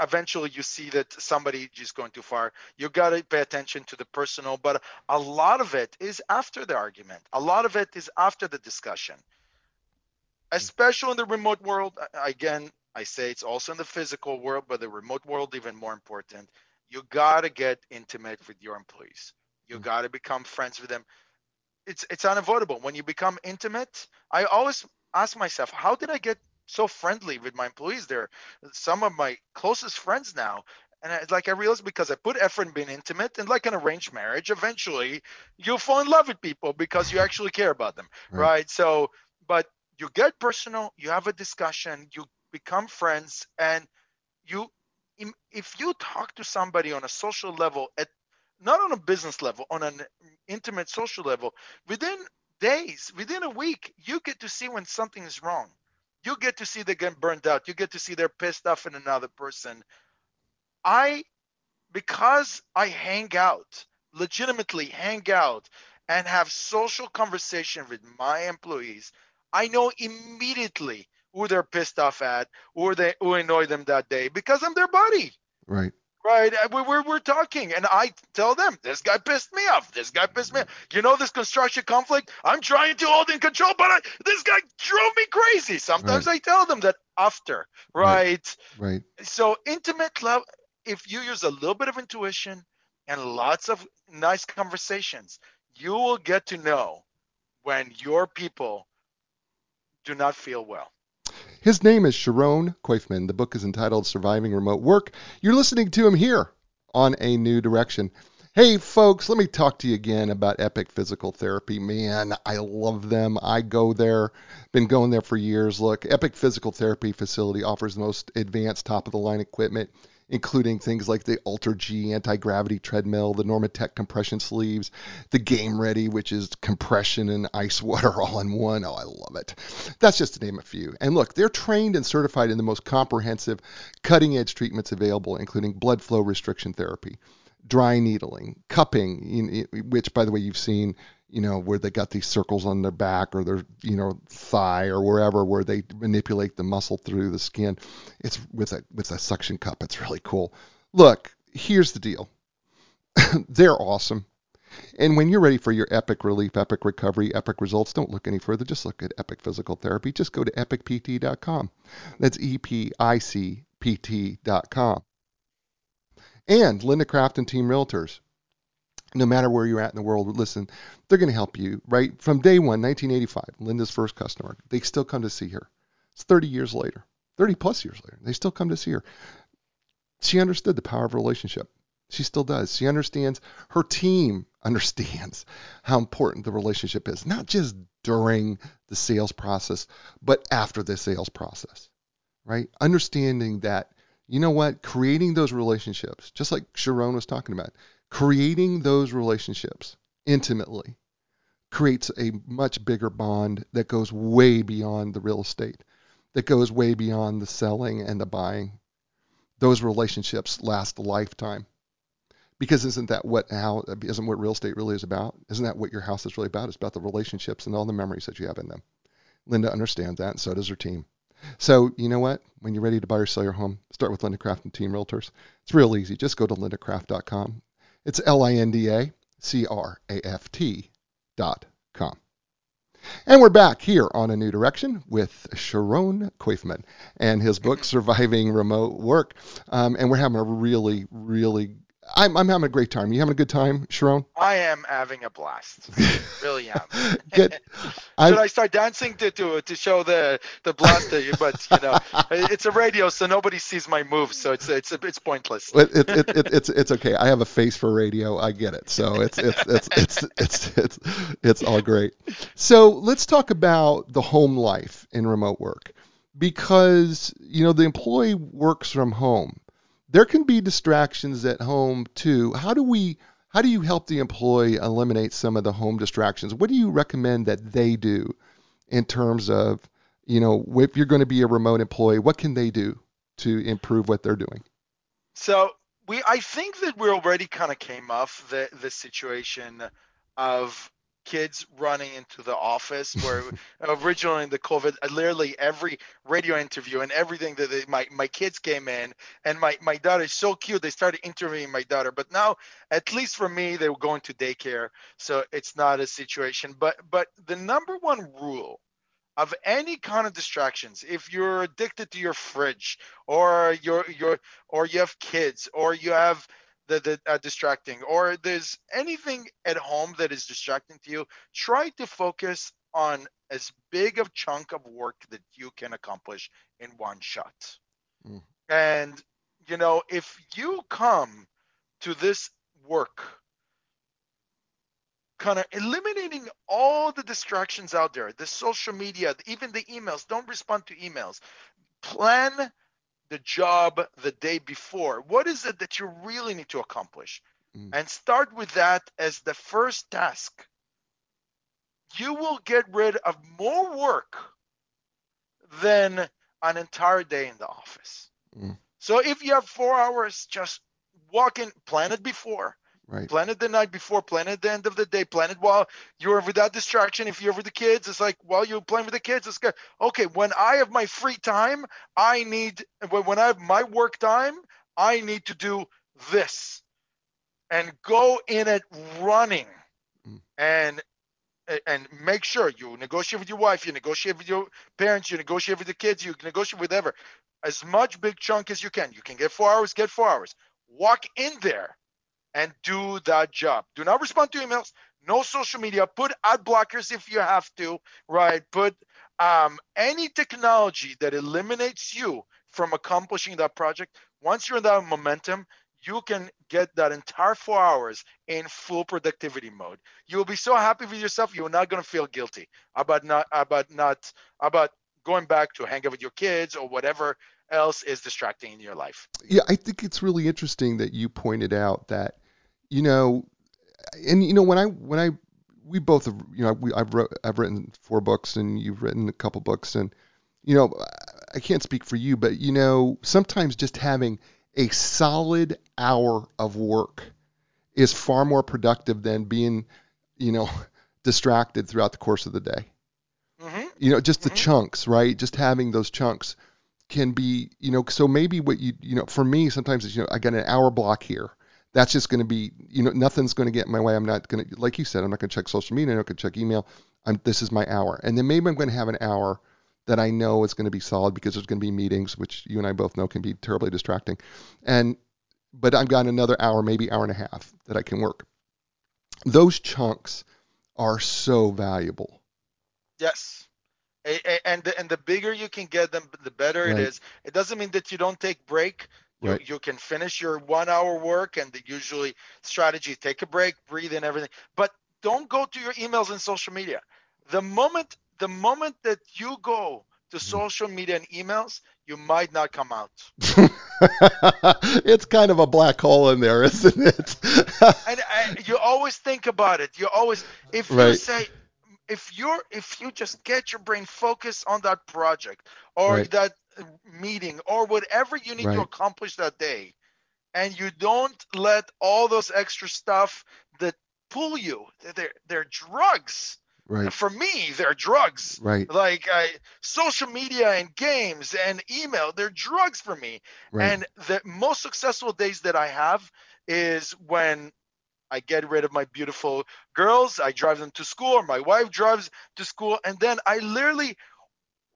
eventually you see that somebody is going too far. You gotta pay attention to the personal, but a lot of it is after the argument. A lot of it is after the discussion especially in the remote world. Again, I say it's also in the physical world, but the remote world even more important. You gotta get intimate with your employees. You mm-hmm. gotta become friends with them. It's it's unavoidable. When you become intimate, I always ask myself, how did I get so friendly with my employees? They're some of my closest friends now. And like I realized because I put effort in being intimate, and like an arranged marriage, eventually you'll fall in love with people because you actually care about them, right? right? So, but you get personal, you have a discussion, you become friends, and you if you talk to somebody on a social level at not on a business level, on an intimate social level, within days, within a week, you get to see when something is wrong. You get to see they get burned out. You get to see they're pissed off at another person. I, because I hang out, legitimately hang out, and have social conversation with my employees, I know immediately who they're pissed off at, or they who annoyed them that day because I'm their buddy. Right. Right. We're, we're talking, and I tell them, this guy pissed me off. This guy pissed me off. You know, this construction conflict, I'm trying to hold in control, but I, this guy drove me crazy. Sometimes right. I tell them that after. Right. Right. right. So, intimate love, if you use a little bit of intuition and lots of nice conversations, you will get to know when your people do not feel well. His name is Sharon Koifman. The book is entitled Surviving Remote Work. You're listening to him here on A New Direction. Hey, folks, let me talk to you again about Epic Physical Therapy. Man, I love them. I go there, been going there for years. Look, Epic Physical Therapy facility offers the most advanced top of the line equipment including things like the AlterG anti-gravity treadmill, the Normatec compression sleeves, the Game Ready, which is compression and ice water all in one. Oh, I love it. That's just to name a few. And look, they're trained and certified in the most comprehensive, cutting-edge treatments available, including blood flow restriction therapy, dry needling, cupping, which, by the way, you've seen you know, where they got these circles on their back or their, you know, thigh or wherever where they manipulate the muscle through the skin. It's with a with a suction cup. It's really cool. Look, here's the deal. They're awesome. And when you're ready for your epic relief, epic recovery, epic results, don't look any further. Just look at Epic Physical Therapy. Just go to epicpt.com. That's E P I C P T.com. And Linda Craft and Team Realtors no matter where you're at in the world, listen, they're going to help you, right? From day one, 1985, Linda's first customer, they still come to see her. It's 30 years later, 30 plus years later, they still come to see her. She understood the power of relationship. She still does. She understands, her team understands how important the relationship is, not just during the sales process, but after the sales process, right? Understanding that, you know what, creating those relationships, just like Sharon was talking about, creating those relationships intimately creates a much bigger bond that goes way beyond the real estate, that goes way beyond the selling and the buying. Those relationships last a lifetime. Because isn't that what how isn't what real estate really is about? Isn't that what your house is really about? It's about the relationships and all the memories that you have in them. Linda understands that, and so does her team. So you know what? When you're ready to buy or sell your home, start with Linda Craft and Team Realtors. It's real easy. Just go to lindacraft.com it's L-I-N-D-A-C-R-A-F-T dot com. And we're back here on A New Direction with Sharon Koifman and his book, Surviving Remote Work. Um, and we're having a really, really, I'm, I'm having a great time. You having a good time, Sharon? I am having a blast. really am. Good. I, should I start dancing to to to show the the blaster? but you know, it's a radio, so nobody sees my moves, so it's it's it's pointless. It, it, it, it, it's it's okay. I have a face for radio. I get it. So it's it's it's it's it's it's, it's all great. So let's talk about the home life in remote work because you know the employee works from home. There can be distractions at home too. How do we how do you help the employee eliminate some of the home distractions? What do you recommend that they do in terms of, you know, if you're going to be a remote employee, what can they do to improve what they're doing? So we, I think that we already kind of came off the the situation of kids running into the office where originally in the COVID, uh, literally every radio interview and everything that they, my, my kids came in and my, my daughter is so cute. They started interviewing my daughter, but now at least for me, they were going to daycare. So it's not a situation, but, but the number one rule of any kind of distractions if you're addicted to your fridge or you're, you're or you have kids or you have that, that are distracting or there's anything at home that is distracting to you, try to focus on as big of chunk of work that you can accomplish in one shot. Mm. And you know, if you come to this work kind of eliminating all the distractions out there, the social media, even the emails, don't respond to emails. Plan the job the day before. What is it that you really need to accomplish? Mm. And start with that as the first task. You will get rid of more work than an entire day in the office. Mm. So if you have four hours, just walk in, plan it before. Right. Plan it the night before, plan it the end of the day, plan it while you're without distraction. If you're with the kids, it's like while you're playing with the kids, it's good. Okay, when I have my free time, I need when I have my work time, I need to do this. And go in it running. Mm. And and make sure you negotiate with your wife, you negotiate with your parents, you negotiate with the kids, you negotiate with whatever. As much big chunk as you can. You can get four hours, get four hours. Walk in there and do that job. Do not respond to emails. No social media. Put ad blockers if you have to, right? Put um, any technology that eliminates you from accomplishing that project. Once you're in that momentum, you can get that entire four hours in full productivity mode. You'll be so happy with yourself. You're not going to feel guilty about not about not about going back to hang out with your kids or whatever else is distracting in your life. Yeah, I think it's really interesting that you pointed out that, you know, and you know when I when I we both have you know we, I've wrote, I've written four books and you've written a couple books and you know I can't speak for you but you know sometimes just having a solid hour of work is far more productive than being you know distracted throughout the course of the day. Mm-hmm. You know, just the mm-hmm. chunks, right? Just having those chunks can be, you know, so maybe what you, you know, for me, sometimes it's, you know, I got an hour block here. That's just going to be, you know, nothing's going to get in my way. I'm not going to, like you said, I'm not going to check social media. I'm not going to check email. I'm, this is my hour. And then maybe I'm going to have an hour that I know is going to be solid because there's going to be meetings, which you and I both know can be terribly distracting. And, but I've got another hour, maybe hour and a half that I can work. Those chunks are so valuable. Yes and the, and the bigger you can get them, the better right. it is. It doesn't mean that you don't take break. You, right. you can finish your one hour work and the usually strategy take a break, breathe in everything. But don't go to your emails and social media. The moment the moment that you go to mm. social media and emails, you might not come out. it's kind of a black hole in there, isn't it? and, and, you always think about it. You always, if right. you say, if you're if you just get your brain focused on that project or right. that meeting or whatever you need right. to accomplish that day and you don't let all those extra stuff that pull you they're they're drugs right for me they're drugs right like uh, social media and games and email they're drugs for me right. and the most successful days that i have is when I get rid of my beautiful girls. I drive them to school, or my wife drives to school, and then I literally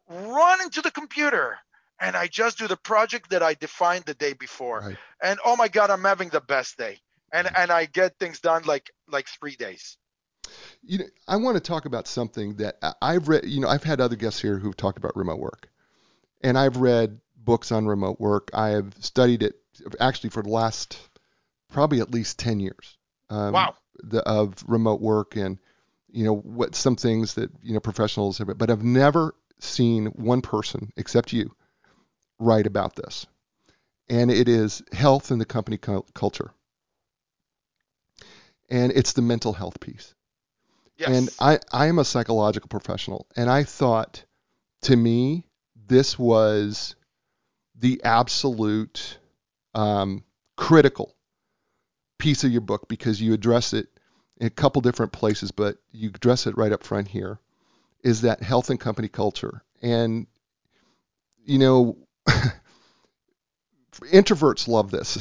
run into the computer and I just do the project that I defined the day before. Right. And oh my God, I'm having the best day. And and I get things done like like three days. You know, I want to talk about something that I've read. You know, I've had other guests here who've talked about remote work, and I've read books on remote work. I have studied it actually for the last probably at least 10 years. Um, Wow. The, of remote work and you know what some things that you know professionals have, but I've never seen one person except you write about this, and it is health in the company culture, and it's the mental health piece. Yes. And I, I am a psychological professional, and I thought, to me, this was the absolute um, critical piece of your book because you address it in a couple different places, but you address it right up front here. Is that health and company culture? And you know, introverts love this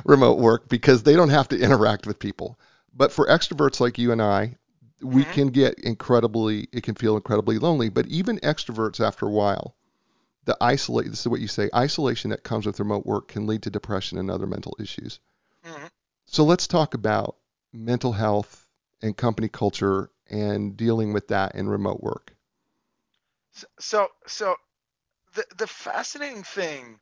remote work because they don't have to interact with people. But for extroverts like you and I, we Mhm. can get incredibly, it can feel incredibly lonely. But even extroverts, after a while, the isolate, this is what you say, isolation that comes with remote work can lead to depression and other mental issues. Mhm. So let's talk about mental health and company culture and dealing with that in remote work. So, so the fascinating thing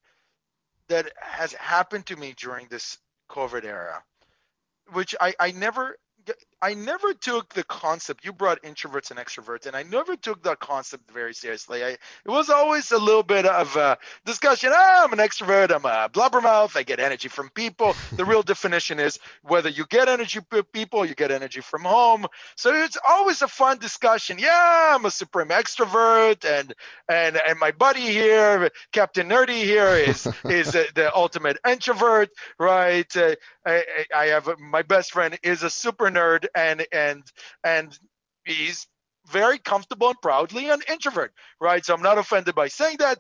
that has happened to me during this COVID era, which I I never I never took the concept. You brought introverts and extroverts, and I never took that concept very seriously. I, it was always a little bit of a discussion. Ah, I'm an extrovert. I'm a blubbermouth. I get energy from people. The real definition is whether you get energy from people, you get energy from home. So it's always a fun discussion. Yeah, I'm a supreme extrovert, and and and my buddy here, Captain Nerdy here, is is the ultimate introvert, right? Uh, I, I I have my best friend is a super nerd and and and he's very comfortable and proudly an introvert, right? So I'm not offended by saying that.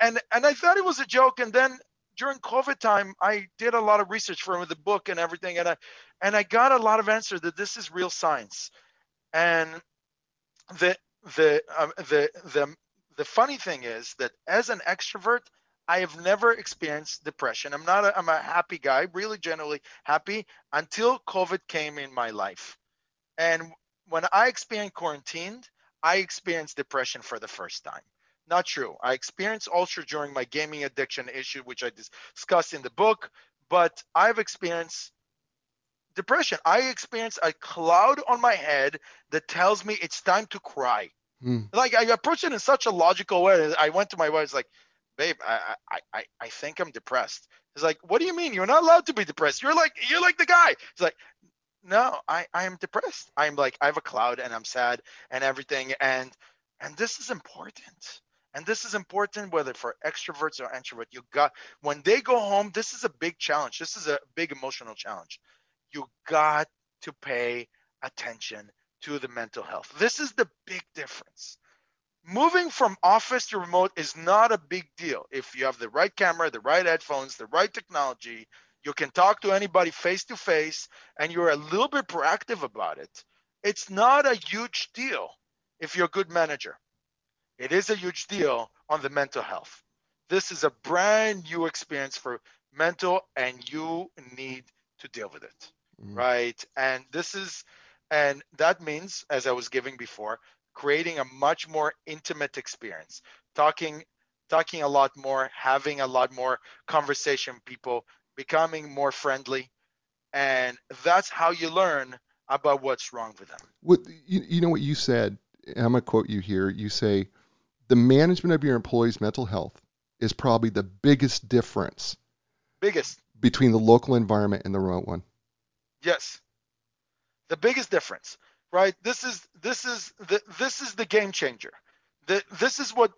And and I thought it was a joke. And then during COVID time, I did a lot of research for the book and everything, and I and I got a lot of answers that this is real science. And the the um, the the the funny thing is that as an extrovert, I have never experienced depression. I'm not a, I'm a happy guy, really generally happy until COVID came in my life. And when I experienced quarantined, I experienced depression for the first time. Not true. I experienced ulcer during my gaming addiction issue, which I discussed in the book, but I've experienced depression. I experienced a cloud on my head that tells me it's time to cry. Hmm. Like I approached it in such a logical way. I went to my wife, like, babe, I, I, I, I think I'm depressed. He's like, what do you mean? You're not allowed to be depressed. You're like, you're like the guy. He's like, no, I, I am depressed. I'm like, I have a cloud and I'm sad and everything. And, and this is important. And this is important whether for extroverts or introverts. You got when they go home. This is a big challenge. This is a big emotional challenge. You got to pay attention to the mental health. This is the big difference. Moving from office to remote is not a big deal. If you have the right camera, the right headphones, the right technology, you can talk to anybody face to face and you're a little bit proactive about it. It's not a huge deal if you're a good manager. It is a huge deal on the mental health. This is a brand new experience for mental and you need to deal with it Mm. right? And this is, and that means, as I was giving before, creating a much more intimate experience, talking, talking a lot more, having a lot more conversation people, becoming more friendly, and that's how you learn about what's wrong with them. What you, you know what you said, and I'm gonna quote you here. You say the management of your employees' mental health is probably the biggest difference Biggest, between the local environment and the remote one. yes, the biggest difference, right? This is this is the this is the game changer. The, this is what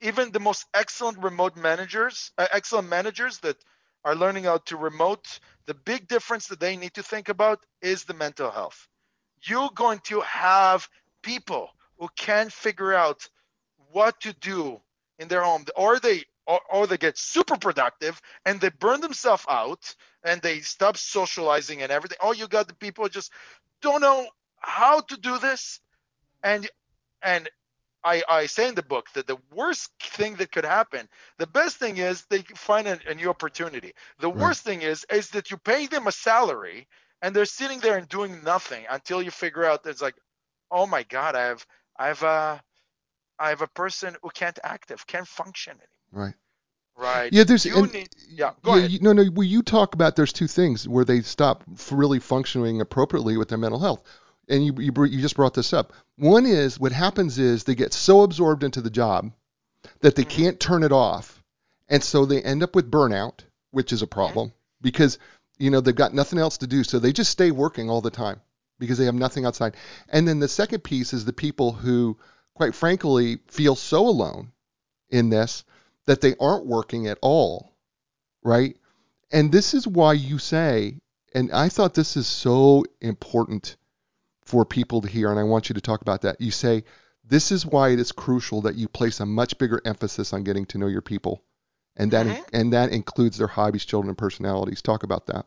even the most excellent remote managers, uh, excellent managers that are learning how to remote, the big difference that they need to think about is the mental health. You're going to have people who can figure out what to do in their home, or they or, or they get super productive and they burn themselves out and they stop socializing and everything. Oh, you got the people just don't know how to do this, and and I, I say in the book that the worst thing that could happen, the best thing is they find a, a new opportunity. The Right. worst thing is is that you pay them a salary and they're sitting there and doing nothing until you figure out it's like, oh my God, I have I have a I have a person who can't active, can't function anymore. Right. Right. Yeah, there's you need, yeah. Go yeah, ahead. You, no, no. Well, you talk about there's two things where they stop really functioning appropriately with their mental health, and you you, you just brought this up. One is what happens is they get so absorbed into the job that they Mhm. can't turn it off, and so they end up with burnout, which is a problem because you know they've got nothing else to do, so they just stay working all the time because they have nothing outside. And then the second piece is the people who, quite frankly, feel so alone in this that they aren't working at all, right? And this is why you say, and I thought this is so important for people to hear, and I want you to talk about that. You say, this is why it is crucial that you place a much bigger emphasis on getting to know your people. And that Mhm. and that includes their hobbies, children, and personalities. Talk about that.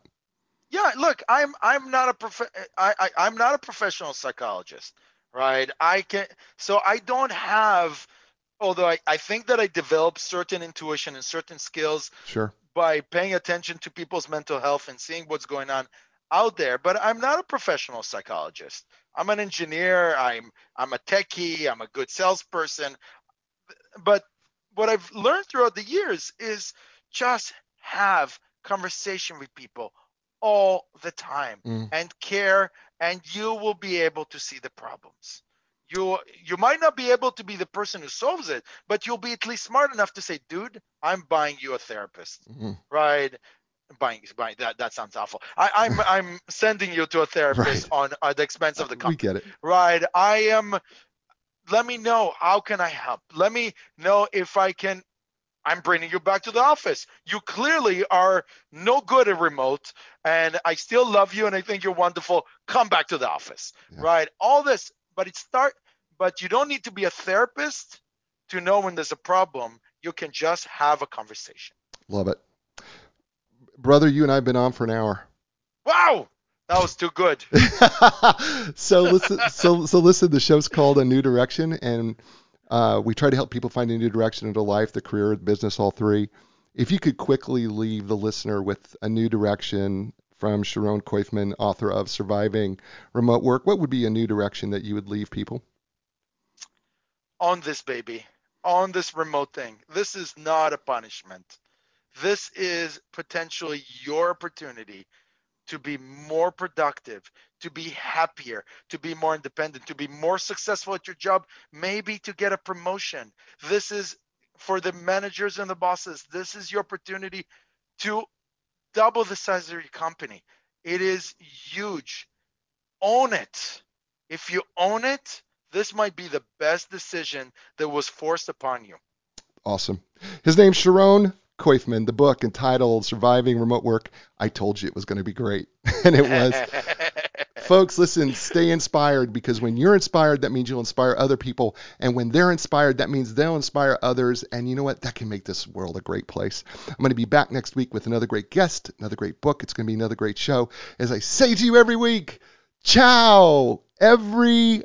Yeah, look, I'm I'm not a prof- I, I I'm not a professional psychologist, right? I can so I don't have although I, I think that I developed certain intuition and certain skills Sure. by paying attention to people's mental health and seeing what's going on out there, but I'm not a professional psychologist. I'm an engineer, I'm I'm a techie, I'm a good salesperson. But what I've learned throughout the years is just have conversation with people all the time Mm. and care and you will be able to see the problems you you might not be able to be the person who solves it but you'll be at least smart enough to say dude i'm buying you a therapist Mhm. right buying buying. That that sounds awful. I, i'm i'm sending you to a therapist on at the expense of the company we get it. right. I am let me know. How can i help? Let me know if i can i'm bringing you back to the office. You clearly are no good at remote and i still love you and i think you're wonderful. Come back to the office. Yeah. right. All this but it start but you don't need to be a therapist to know when there's a problem. You can just have a conversation. Love it. Brother, you and I have been on for an hour. wow that was too good so listen, so so listen. The show's called A New Direction, and uh, we try to help people find a new direction into life, the career, the business, all three. If you could quickly leave the listener with a new direction from Sharon Koifman, author of Surviving Remote Work, what would be a new direction that you would leave people? on this baby, on this remote thing. This is not a punishment. This is potentially your opportunity to be more productive, to be happier, to be more independent, to be more successful at your job, maybe to get a promotion. This is for the managers and the bosses. This is your opportunity to double the size of your company. It is huge. Own it. If you own it, this might be the best decision that was forced upon you. Awesome. His name's Sharon Koifman. The book entitled Surviving Remote Work. I told you it was going to be great, and it was. Folks, listen, stay inspired because when you're inspired, that means you'll inspire other people. And when they're inspired, that means they'll inspire others. And you know what? That can make this world a great place. I'm going to be back next week with another great guest, another great book. It's going to be another great show. As I say to you every week, ciao, everybody.